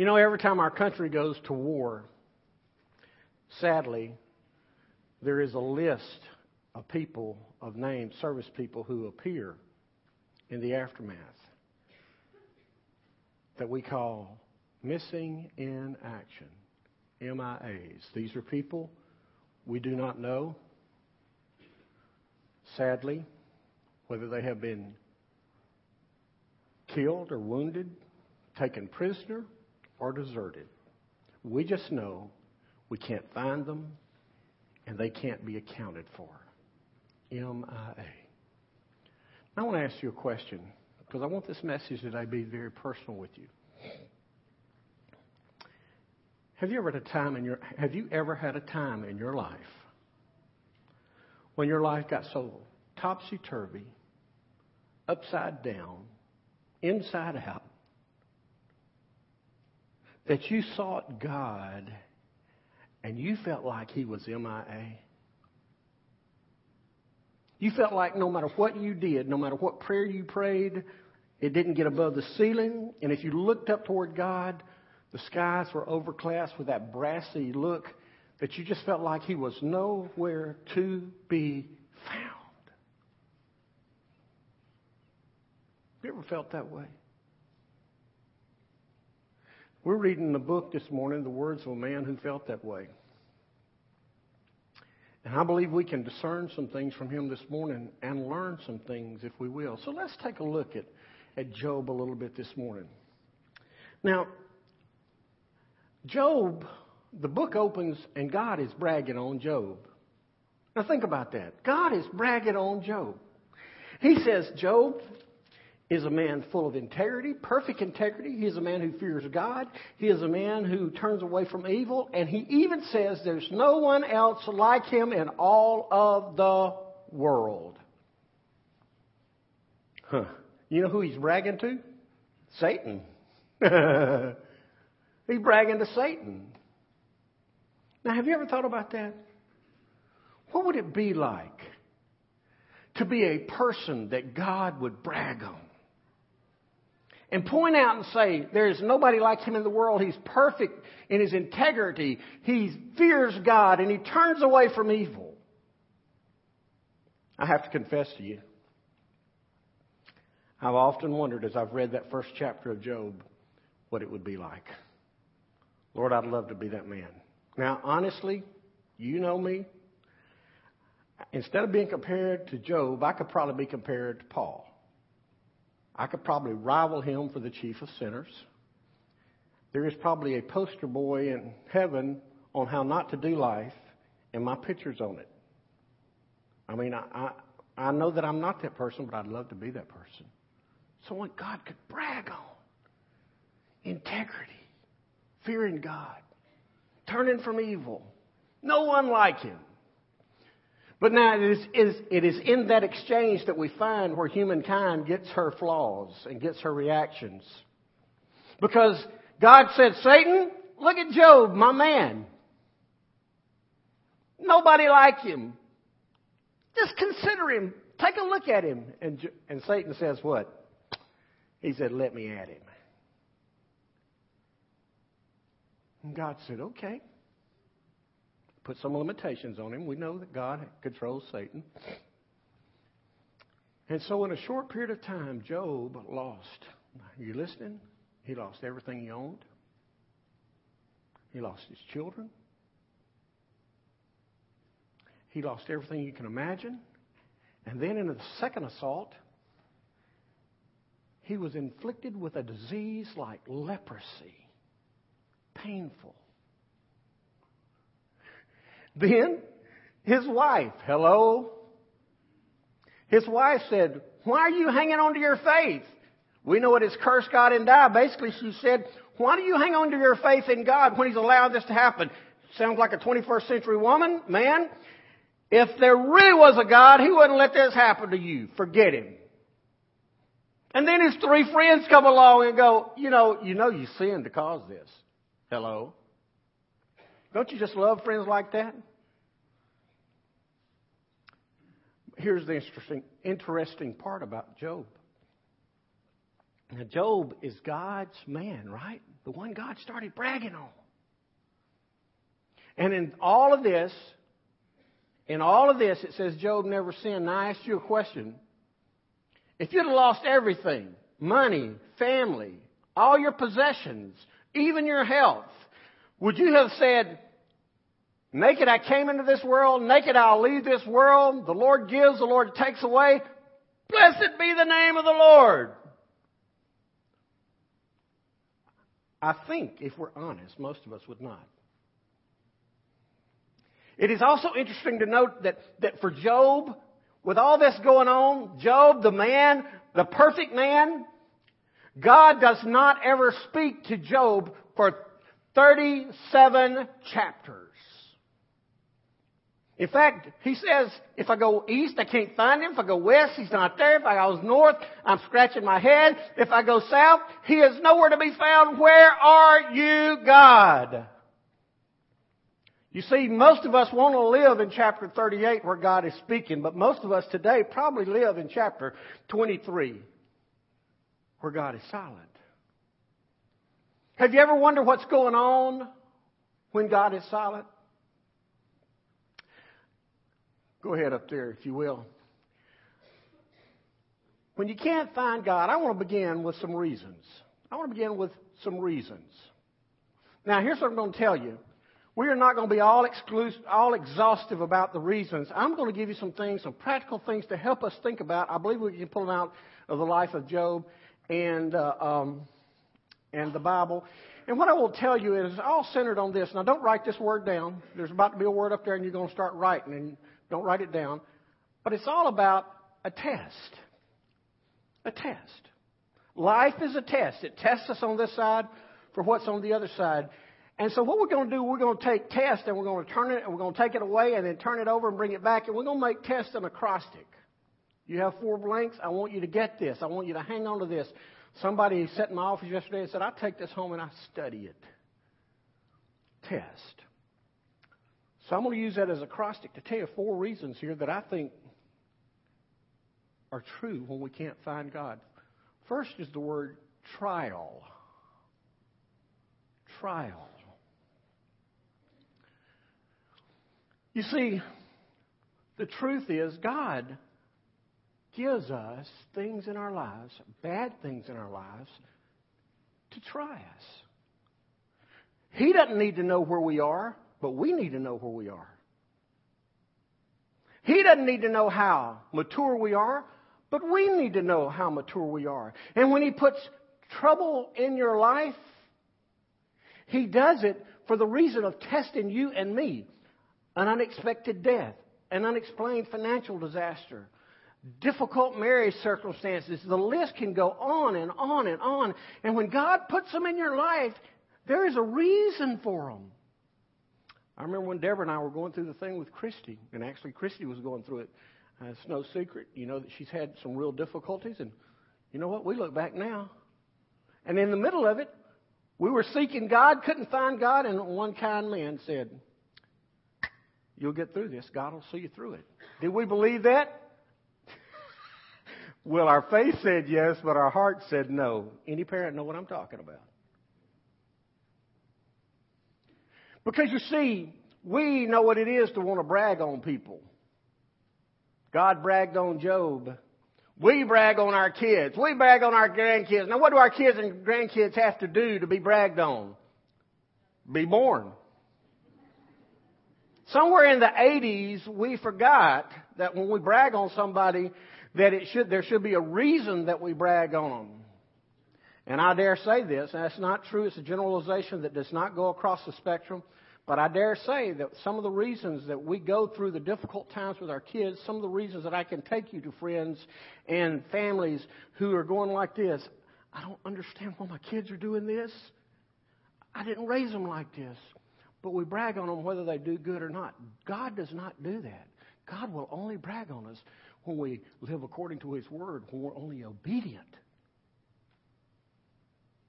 You know, every time our country goes to war, sadly, there is a list of people, of named service people who appear in the aftermath that we call missing in action, MIAs. These are people we do not know, sadly, whether they have been killed or wounded, taken prisoner, or deserted. We just know we can't find them and they can't be accounted for. MIA. I want to ask you a question because I want this message today to be very personal with you. Have you ever had a time in your have you ever had a time in your life when your life got so topsy turvy, upside down, inside out, that you sought God and you felt like He was MIA? You felt like no matter what you did, no matter what prayer you prayed, it didn't get above the ceiling. And if you looked up toward God, the skies were overcast with that brassy look that you just felt like He was nowhere to be found. Have you ever felt that way? We're reading the book this morning, The Words of a Man Who Felt That Way. And I believe we can discern some things from him this morning and learn some things if we will. So let's take a look at, at Job a little bit this morning. Now, Job, the book opens and God is bragging on Job. Now think about that. God is bragging on Job. He says, Job, is a man full of integrity, perfect integrity. He is a man who fears God. He is a man who turns away from evil. And he even says there's no one else like him in all of the world. Huh. You know who he's bragging to? Satan. he's bragging to Satan. Now, have you ever thought about that? What would it be like to be a person that God would brag on? And point out and say, there's nobody like him in the world. He's perfect in his integrity. He fears God and he turns away from evil. I have to confess to you, I've often wondered as I've read that first chapter of Job what it would be like. Lord, I'd love to be that man. Now, honestly, you know me. Instead of being compared to Job, I could probably be compared to Paul. I could probably rival him for the chief of sinners. There is probably a poster boy in heaven on how not to do life, and my picture's on it. I mean, I, I, I know that I'm not that person, but I'd love to be that person. Someone God could brag on. Integrity, fearing God, turning from evil. No one like him. But now it is, it is in that exchange that we find where humankind gets her flaws and gets her reactions. Because God said, Satan, look at Job, my man. Nobody like him. Just consider him. Take a look at him. And, and Satan says what? He said, let me at him. And God said, okay put some limitations on him. We know that God controls Satan. And so, in a short period of time, Job lost. Are you listening? He lost everything he owned. He lost his children. He lost everything you can imagine. And then, in the second assault, he was inflicted with a disease like leprosy. Painful. Then his wife, hello? His wife said, Why are you hanging on to your faith? We know it is curse God and die. Basically, she said, Why do you hang on to your faith in God when He's allowed this to happen? Sounds like a 21st century woman, man. If there really was a God, He wouldn't let this happen to you. Forget Him. And then his three friends come along and go, you know, you know you sinned to cause this. Hello? Don't you just love friends like that? Here's the interesting, interesting part about Job. Now, Job is God's man, right? the one God started bragging on. And in all of this, in all of this, it says Job never sinned. Now I ask you a question. If you'd have lost everything, money, family, all your possessions, even your health, would you have said, Naked I came into this world, naked I'll leave this world, the Lord gives, the Lord takes away. Blessed be the name of the Lord. I think, if we're honest, most of us would not. It is also interesting to note that, that for Job, with all this going on, Job, the man, the perfect man, God does not ever speak to Job for 37 chapters. In fact, he says, if I go east, I can't find him. If I go west, he's not there. If I go north, I'm scratching my head. If I go south, he is nowhere to be found. Where are you, God? You see, most of us want to live in chapter 38 where God is speaking, but most of us today probably live in chapter 23 where God is silent. Have you ever wondered what's going on when God is silent? Go ahead up there, if you will. When you can't find God, I want to begin with some reasons. I want to begin with some reasons. Now, here's what I'm going to tell you. We are not going to be all exclusive, all exhaustive about the reasons. I'm going to give you some things, some practical things to help us think about. I believe we can pull them out of the life of Job and uh, um, and the Bible. And what I will tell you is all centered on this. Now, don't write this word down. There's about to be a word up there, and you're going to start writing. And don't write it down. But it's all about a test. A test. Life is a test. It tests us on this side for what's on the other side. And so what we're going to do, we're going to take test and we're going to turn it and we're going to take it away and then turn it over and bring it back and we're going to make test an acrostic. You have four blanks. I want you to get this. I want you to hang on to this. Somebody sat in my office yesterday and said, I take this home and I study it. Test. So I'm going to use that as a acrostic to tell you four reasons here that I think are true when we can't find God. First is the word trial. Trial. You see, the truth is, God gives us things in our lives, bad things in our lives, to try us. He doesn't need to know where we are. But we need to know where we are. He doesn't need to know how mature we are, but we need to know how mature we are. And when He puts trouble in your life, He does it for the reason of testing you and me. An unexpected death, an unexplained financial disaster, difficult marriage circumstances. The list can go on and on and on. And when God puts them in your life, there is a reason for them. I remember when Deborah and I were going through the thing with Christy, and actually Christy was going through it. Uh, it's no secret, you know, that she's had some real difficulties, and you know what? We look back now, and in the middle of it, we were seeking God, couldn't find God, and one kind man said, "You'll get through this. God will see you through it." Did we believe that? Well, our faith said yes, but our heart said no. Any parent know what I'm talking about? Because you see, we know what it is to want to brag on people. God bragged on Job. We brag on our kids. We brag on our grandkids. Now, what do our kids and grandkids have to do to be bragged on? Be born. Somewhere in the 80s, we forgot that when we brag on somebody, that it should, there should be a reason that we brag on them. And I dare say this, and that's not true, it's a generalization that does not go across the spectrum. But I dare say that some of the reasons that we go through the difficult times with our kids, some of the reasons that I can take you to friends and families who are going like this, I don't understand why my kids are doing this. I didn't raise them like this. But we brag on them whether they do good or not. God does not do that. God will only brag on us when we live according to His Word, when we're only obedient.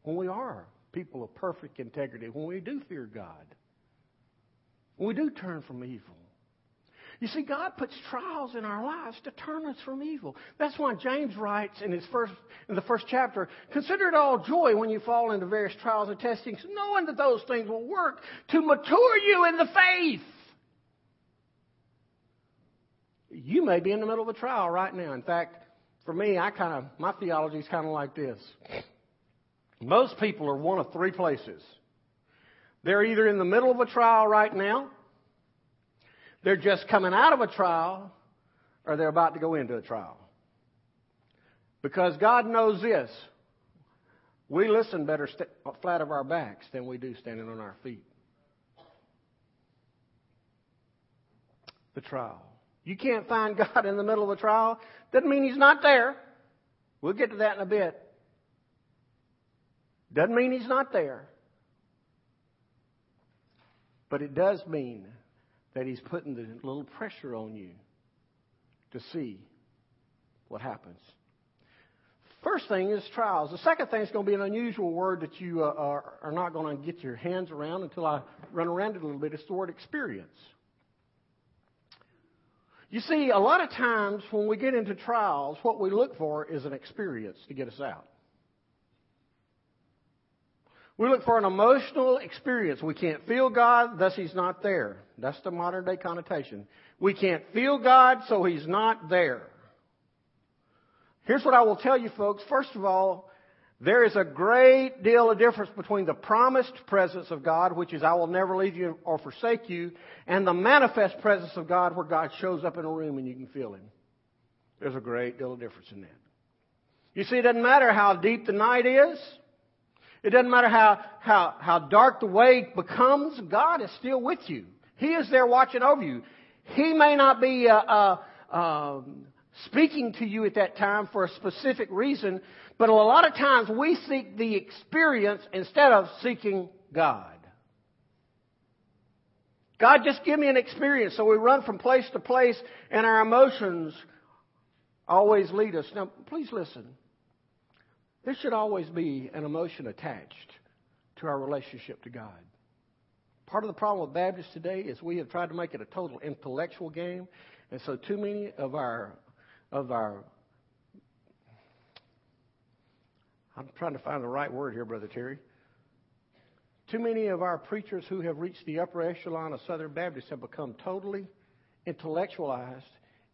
When we are people of perfect integrity, when we do fear God. When we do turn from evil. You see, God puts trials in our lives to turn us from evil. That's why James writes in his first in the first chapter, consider it all joy when you fall into various trials and testings, knowing that those things will work to mature you in the faith. You may be in the middle of a trial right now. In fact, for me, I kind of my theology is kind of like this. Most people are one of three places. They're either in the middle of a trial right now, they're just coming out of a trial, or they're about to go into a trial. Because God knows this. We listen better st- flat of our backs than we do standing on our feet. The trial. You can't find God in the middle of a trial. Doesn't mean He's not there. We'll get to that in a bit. Doesn't mean He's not there. But it does mean that He's putting the little pressure on you to see what happens. First thing is trials. The second thing is going to be an unusual word that you uh, are, are not going to get your hands around until I run around it a little bit. It's the word experience. You see, a lot of times when we get into trials, what we look for is an experience to get us out. We look for an emotional experience. We can't feel God, thus He's not there. That's the modern day connotation. We can't feel God, so He's not there. Here's what I will tell you folks. First of all, there is a great deal of difference between the promised presence of God, which is I will never leave you or forsake you, and the manifest presence of God where God shows up in a room and you can feel Him. There's a great deal of difference in that. You see, it doesn't matter how deep the night is. It doesn't matter how, how, how dark the way becomes. God is still with you. He is there watching over you. He may not be uh, uh, um, speaking to you at that time for a specific reason, but a lot of times we seek the experience instead of seeking God. God, just give me an experience. So we run from place to place and our emotions always lead us. Now, please listen. There should always be an emotion attached to our relationship to God. Part of the problem with Baptists today is we have tried to make it a total intellectual game, and so too many of our of our I'm trying to find the right word here, Brother Terry. Too many of our preachers who have reached the upper echelon of Southern Baptists have become totally intellectualized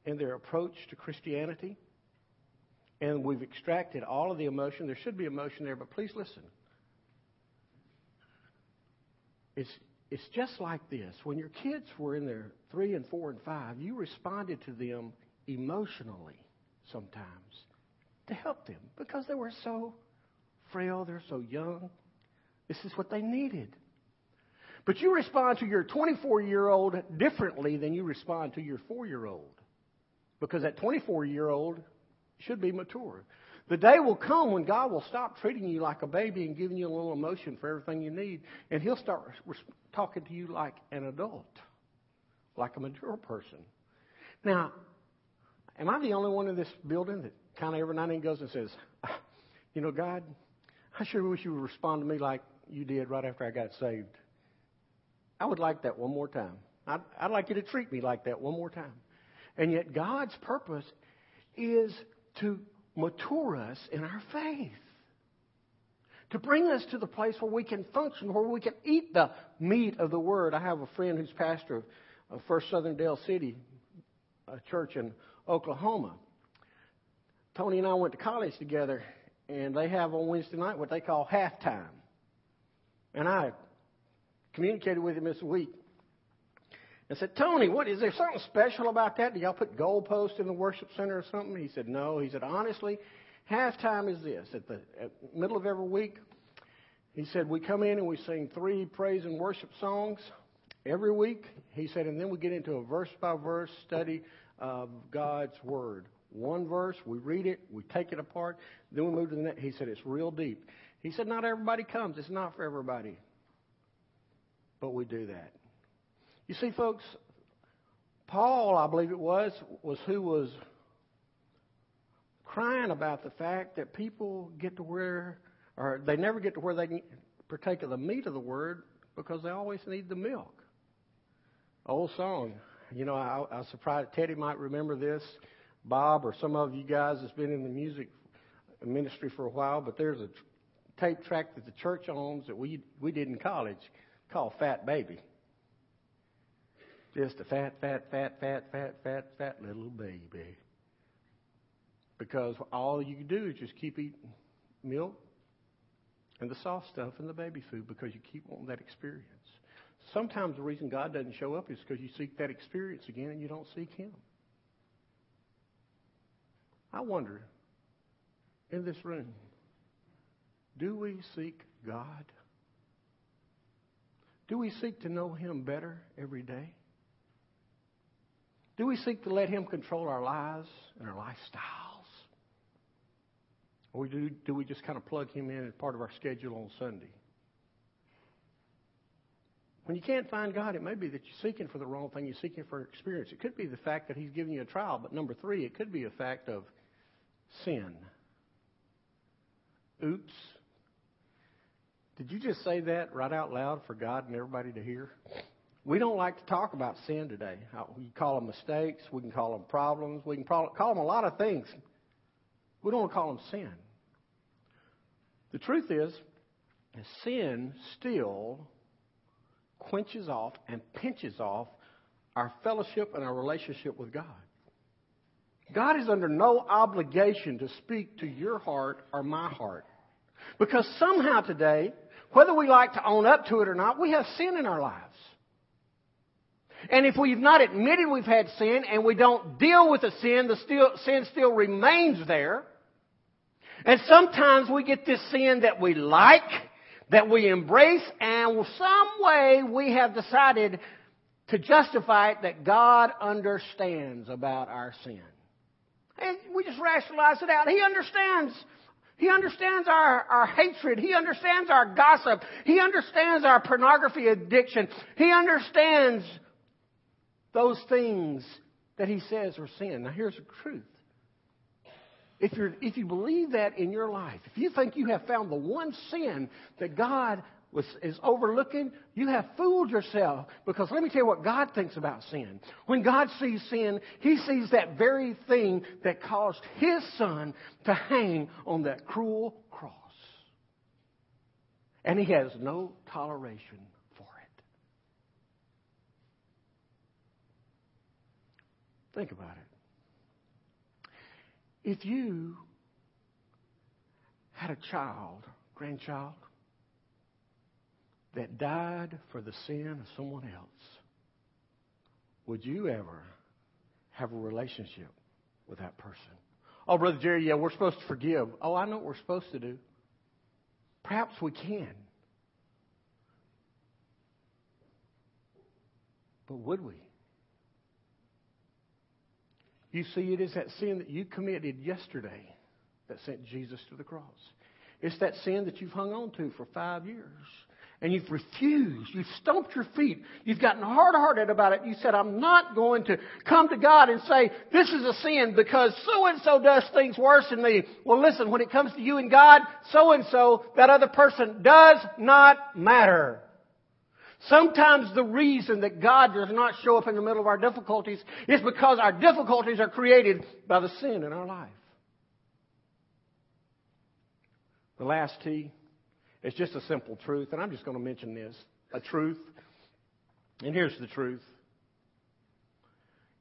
in their approach to Christianity and we've extracted all of the emotion. There should be emotion there, but please listen. It's, it's just like this. When your kids were in their three and four and five, you responded to them emotionally sometimes to help them because they were so frail, they're so young. This is what they needed. But you respond to your 24 year old differently than you respond to your four year old. Because that 24 year old should be mature. The day will come when God will stop treating you like a baby and giving you a little emotion for everything you need, and He'll start talking to you like an adult, like a mature person. Now, am I the only one in this building that kind of every night and goes and says, ah, You know, God, I sure wish you would respond to me like you did right after I got saved. I would like that one more time. I'd, I'd like you to treat me like that one more time. And yet, God's purpose is to mature us in our faith. To bring us to the place where we can function, where we can eat the meat of the Word. I have a friend who's pastor of First Southern Del City, a church in Oklahoma. Tony and I went to college together, and they have on Wednesday night what they call halftime. And I communicated with him this week. I said, Tony, what is there something special about that? Do y'all put goalposts in the worship center or something? He said, No. He said, honestly, halftime is this. At the at middle of every week, he said, we come in and we sing three praise and worship songs every week. He said, and then we get into a verse by verse study of God's Word. One verse, we read it, we take it apart, then we move to the next. He said, it's real deep. He said, not everybody comes. It's not for everybody. But we do that. You see, folks, Paul, I believe it was, was who was crying about the fact that people get to where, or they never get to where they can partake of the meat of the word because they always need the milk. Old song, You know, I, I was surprised. Teddy might remember this. Bob or some of you guys has been in the music ministry for a while, but there's a tape track that the church owns that we we did in college called Fat Baby. Just a fat, fat, fat, fat, fat, fat, fat little baby. Because all you do is just keep eating milk and the soft stuff and the baby food because you keep wanting that experience. Sometimes the reason God doesn't show up is because you seek that experience again and you don't seek Him. I wonder, in this room, do we seek God? Do we seek to know Him better every day? Do we seek to let Him control our lives and our lifestyles? Or do, do we just kind of plug Him in as part of our schedule on Sunday? When you can't find God, it may be that you're seeking for the wrong thing. You're seeking for experience. It could be the fact that He's giving you a trial. But number three, it could be a fact of sin. Oops. Did you just say that right out loud for God and everybody to hear? We don't like to talk about sin today. Uh, we call them mistakes. We can call them problems. We can call them a lot of things. We don't want to call them sin. The truth is, sin still quenches off and pinches off our fellowship and our relationship with God. God is under no obligation to speak to your heart or my heart. Because somehow today, whether we like to own up to it or not, we have sin in our lives. And if we've not admitted we've had sin and we don't deal with the sin, the still, sin still remains there. And sometimes we get this sin that we like, that we embrace, and some way we have decided to justify it that God understands about our sin. And we just rationalize it out. He understands. He understands our, our hatred. He understands our gossip. He understands our pornography addiction. He understands those things that he says are sin. Now here's the truth. If, you're, if you believe that in your life, if you think you have found the one sin that God was, is overlooking, you have fooled yourself. Because let me tell you what God thinks about sin. When God sees sin, He sees that very thing that caused His Son to hang on that cruel cross. And He has no toleration for it. Think about it. If you had a child, grandchild, that died for the sin of someone else, would you ever have a relationship with that person? Oh, Brother Jerry, yeah, we're supposed to forgive. Oh, I know what we're supposed to do. Perhaps we can. But would we? You see, it is that sin that you committed yesterday that sent Jesus to the cross. It's that sin that you've hung on to for five years. And you've refused. You've stomped your feet. You've gotten hard hearted about it. You said, I'm not going to come to God and say, this is a sin because so and so does things worse than me. Well, listen, when it comes to you and God, so and so, that other person does not matter. Sometimes the reason that God does not show up in the middle of our difficulties is because our difficulties are created by the sin in our life. The last T is just a simple truth, and I'm just going to mention this a truth. And here's the truth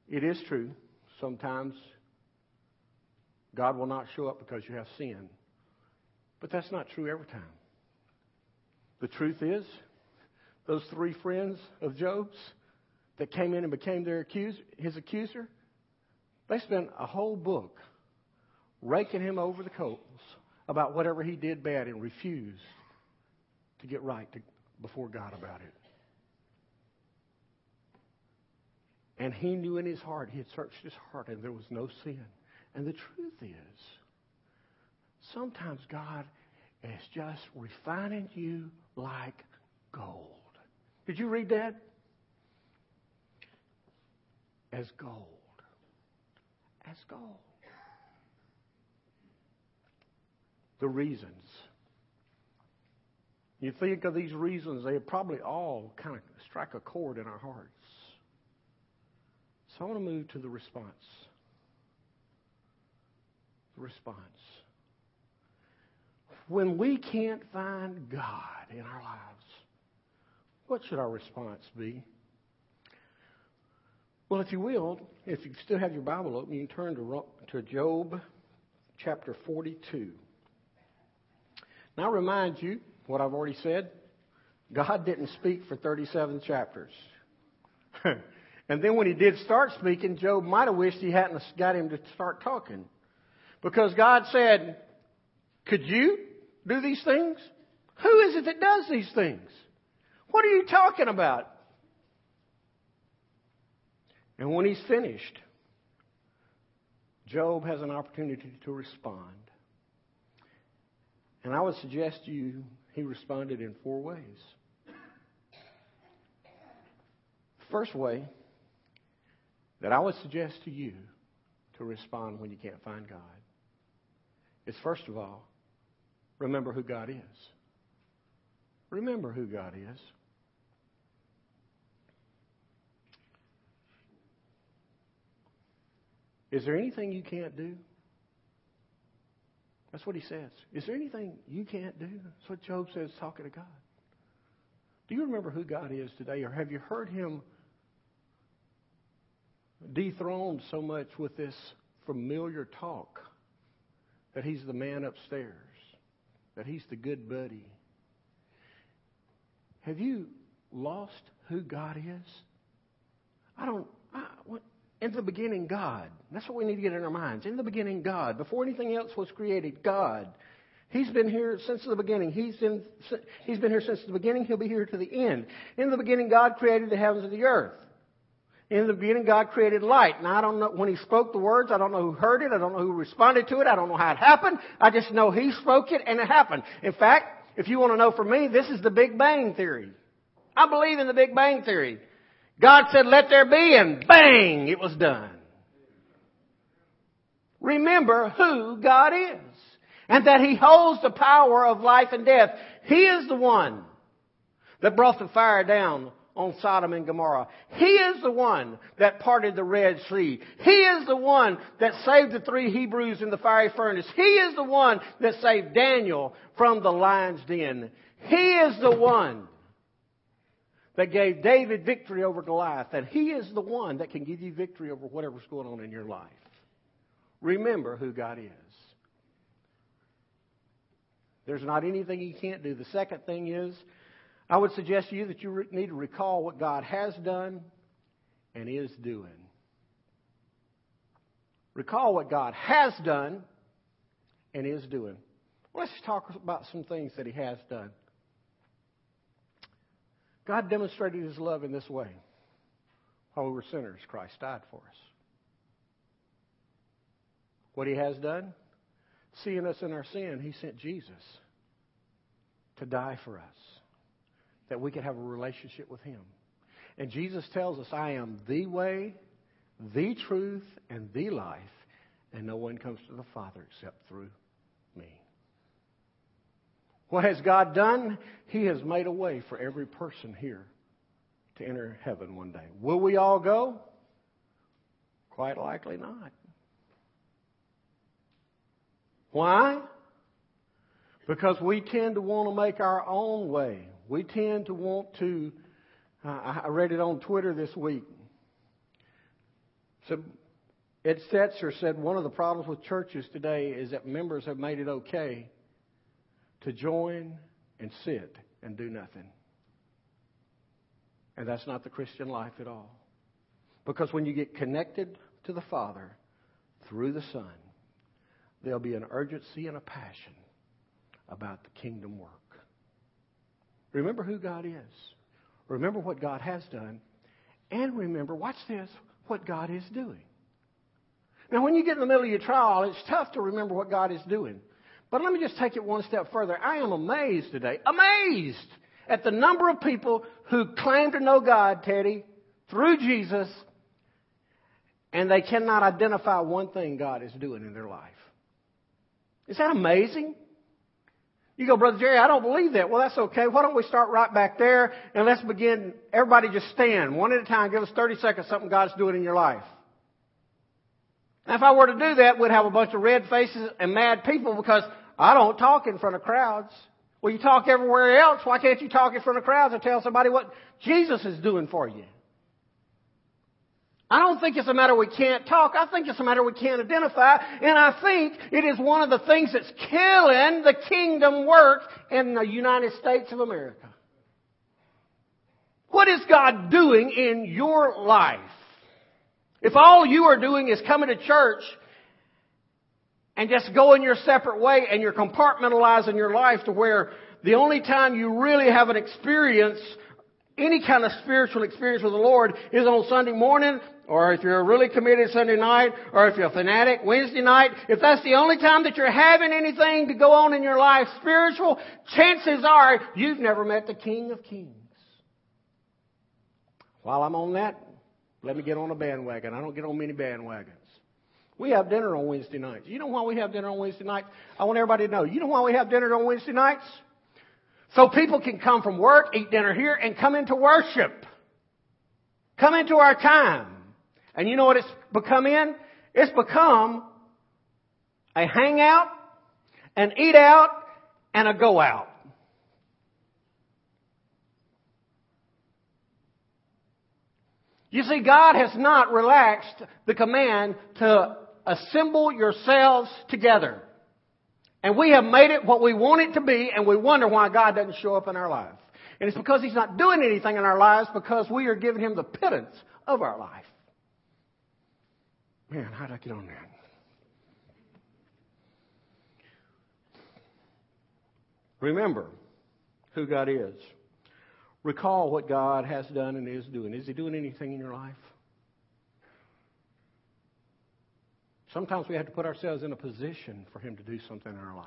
it is true. Sometimes God will not show up because you have sin. But that's not true every time. The truth is, those three friends of Job's that came in and became their accuser, his accuser, they spent a whole book raking him over the coals about whatever he did bad and refused to get right to, before God about it. And he knew in his heart, he had searched his heart, and there was no sin. And the truth is, sometimes God is just refining you like gold. Did you read that? As gold. As gold. The reasons. You think of these reasons, they probably all kind of strike a chord in our hearts. So I want to move to the response. The response. When we can't find God in our lives, what should our response be? Well, if you will, if you still have your Bible open, you can turn to, to Job chapter 42. Now, I remind you what I've already said. God didn't speak for 37 chapters. and then when he did start speaking, Job might have wished he hadn't got him to start talking. Because God said, Could you do these things? Who is it that does these things? What are you talking about? And when he's finished, Job has an opportunity to respond. And I would suggest to you he responded in four ways. First way that I would suggest to you to respond when you can't find God is first of all, remember who God is. Remember who God is. Is there anything you can't do? That's what he says. Is there anything you can't do? That's what Job says talking to God. Do you remember who God is today, or have you heard him dethroned so much with this familiar talk that he's the man upstairs, that he's the good buddy? Have you lost who God is? I don't. I, what, in the beginning, God. That's what we need to get in our minds. In the beginning, God. Before anything else was created, God. He's been here since the beginning. He's, in, he's been here since the beginning. He'll be here to the end. In the beginning, God created the heavens and the earth. In the beginning, God created light. Now, I don't know, when He spoke the words, I don't know who heard it. I don't know who responded to it. I don't know how it happened. I just know He spoke it and it happened. In fact, if you want to know from me, this is the Big Bang Theory. I believe in the Big Bang Theory. God said, let there be, and bang, it was done. Remember who God is. And that He holds the power of life and death. He is the one that brought the fire down on Sodom and Gomorrah. He is the one that parted the Red Sea. He is the one that saved the three Hebrews in the fiery furnace. He is the one that saved Daniel from the lion's den. He is the one that gave David victory over Goliath, that he is the one that can give you victory over whatever's going on in your life. Remember who God is. There's not anything you can't do. The second thing is, I would suggest to you that you need to recall what God has done and is doing. Recall what God has done and is doing. Let's talk about some things that He has done. God demonstrated his love in this way. While we were sinners, Christ died for us. What he has done, seeing us in our sin, he sent Jesus to die for us, that we could have a relationship with him. And Jesus tells us, I am the way, the truth, and the life, and no one comes to the Father except through. What has God done? He has made a way for every person here to enter heaven one day. Will we all go? Quite likely not. Why? Because we tend to want to make our own way. We tend to want to. Uh, I read it on Twitter this week. So Ed Stetzer said one of the problems with churches today is that members have made it okay to join and sit and do nothing. And that's not the Christian life at all. Because when you get connected to the Father through the Son, there'll be an urgency and a passion about the kingdom work. Remember who God is. Remember what God has done. And remember, watch this, what God is doing. Now, when you get in the middle of your trial, it's tough to remember what God is doing. But let me just take it one step further. I am amazed today, amazed at the number of people who claim to know God, Teddy, through Jesus, and they cannot identify one thing God is doing in their life. Is that amazing? You go, Brother Jerry, I don't believe that. Well, that's okay. Why don't we start right back there and let's begin. Everybody just stand one at a time. Give us 30 seconds, something God's doing in your life. Now, if I were to do that, we'd have a bunch of red faces and mad people because I don't talk in front of crowds. Well, you talk everywhere else. Why can't you talk in front of crowds and tell somebody what Jesus is doing for you? I don't think it's a matter we can't talk. I think it's a matter we can't identify. And I think it is one of the things that's killing the kingdom work in the United States of America. What is God doing in your life? If all you are doing is coming to church and just going your separate way and you're compartmentalizing your life to where the only time you really have an experience any kind of spiritual experience with the Lord is on Sunday morning, or if you're really committed Sunday night, or if you're a fanatic Wednesday night, if that's the only time that you're having anything to go on in your life spiritual, chances are you've never met the King of Kings. While I'm on that, let me get on a bandwagon. I don't get on many bandwagons. We have dinner on Wednesday nights. You know why we have dinner on Wednesday nights? I want everybody to know. You know why we have dinner on Wednesday nights? So people can come from work, eat dinner here, and come into worship. Come into our time. And you know what it's become in? It's become a hangout, an eat out, and a go out. You see, God has not relaxed the command to assemble yourselves together. And we have made it what we want it to be, and we wonder why God doesn't show up in our life. And it's because He's not doing anything in our lives because we are giving Him the pittance of our life. Man, how did I get on that? Remember who God is. Recall what God has done and is doing. Is He doing anything in your life? Sometimes we have to put ourselves in a position for Him to do something in our life.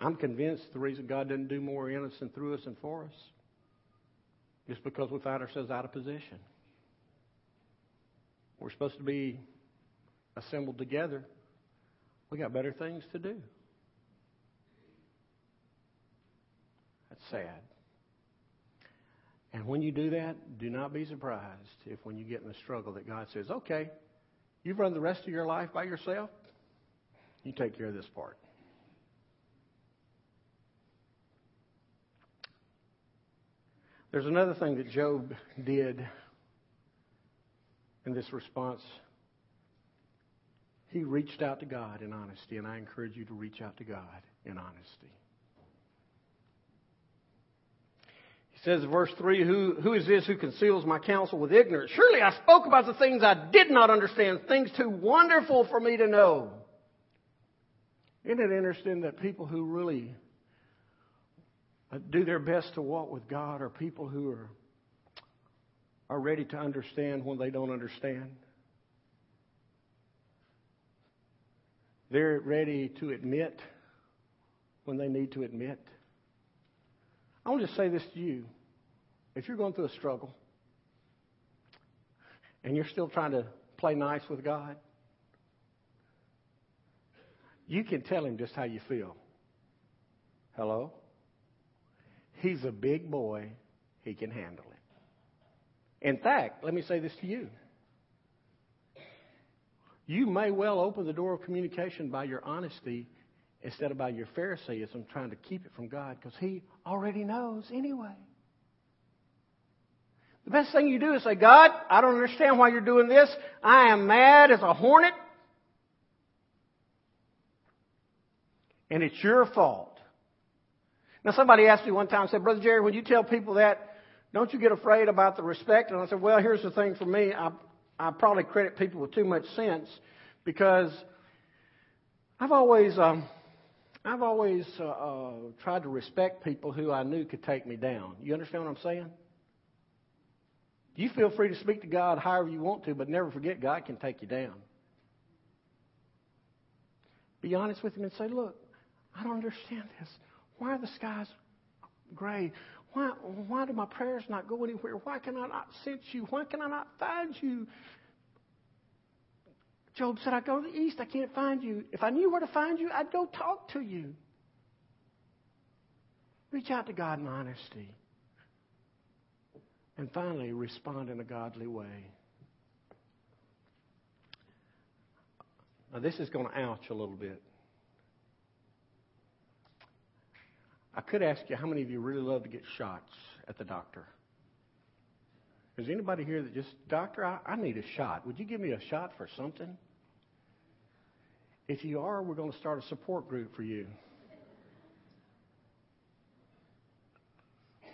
I'm convinced the reason God doesn't do more in us and through us and for us is because we find ourselves out of position. We're supposed to be assembled together. We got better things to do. That's sad. And when you do that, do not be surprised if when you get in a struggle that God says, okay, you've run the rest of your life by yourself, you take care of this part. There's another thing that Job did in this response. He reached out to God in honesty, and I encourage you to reach out to God in honesty. He says verse 3, who, who is this who conceals my counsel with ignorance? Surely I spoke about the things I did not understand, things too wonderful for me to know. Isn't it interesting that people who really uh, do their best to walk with God are people who are, are ready to understand when they don't understand? They're ready to admit when they need to admit. I want to say this to you. If you're going through a struggle and you're still trying to play nice with God, you can tell him just how you feel. Hello? He's a big boy. He can handle it. In fact, let me say this to you. You may well open the door of communication by your honesty instead of by your Pharisaism trying to keep it from God because He already knows anyway. The best thing you do is say, God, I don't understand why you're doing this. I am mad as a hornet. And it's your fault. Now somebody asked me one time, said, Brother Jerry, when you tell people that, don't you get afraid about the respect? And I said, well, here's the thing for me. I, I probably credit people with too much sense because I've always, um, I've always uh, uh, tried to respect people who I knew could take me down. You understand what I'm saying? You feel free to speak to God however you want to, but never forget God can take you down. Be honest with Him and say, Look, I don't understand this. Why are the skies gray? Why, why do my prayers not go anywhere? Why can I not sense you? Why can I not find you? Job said, I go to the east, I can't find you. If I knew where to find you, I'd go talk to you. Reach out to God in honesty. And finally, respond in a godly way. Now, this is going to ouch a little bit. I could ask you how many of you really love to get shots at the doctor? Is anybody here that just, doctor, I, I need a shot. Would you give me a shot for something? If you are, we're going to start a support group for you.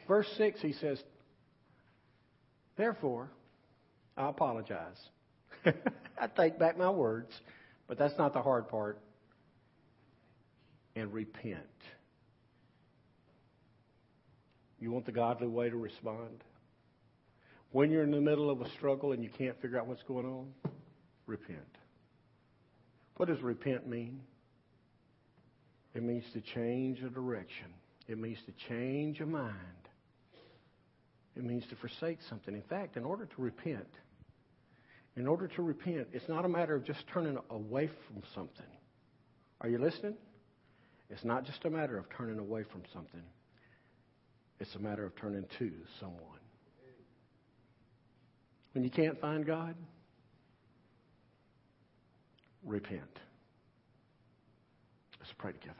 Verse 6, he says, Therefore, I apologize. I take back my words, but that's not the hard part. And repent. You want the godly way to respond? When you're in the middle of a struggle and you can't figure out what's going on, repent. What does repent mean? It means to change a direction. It means to change a mind. It means to forsake something. In fact, in order to repent, in order to repent, it's not a matter of just turning away from something. Are you listening? It's not just a matter of turning away from something. It's a matter of turning to someone. When you can't find God, repent. Let's pray together.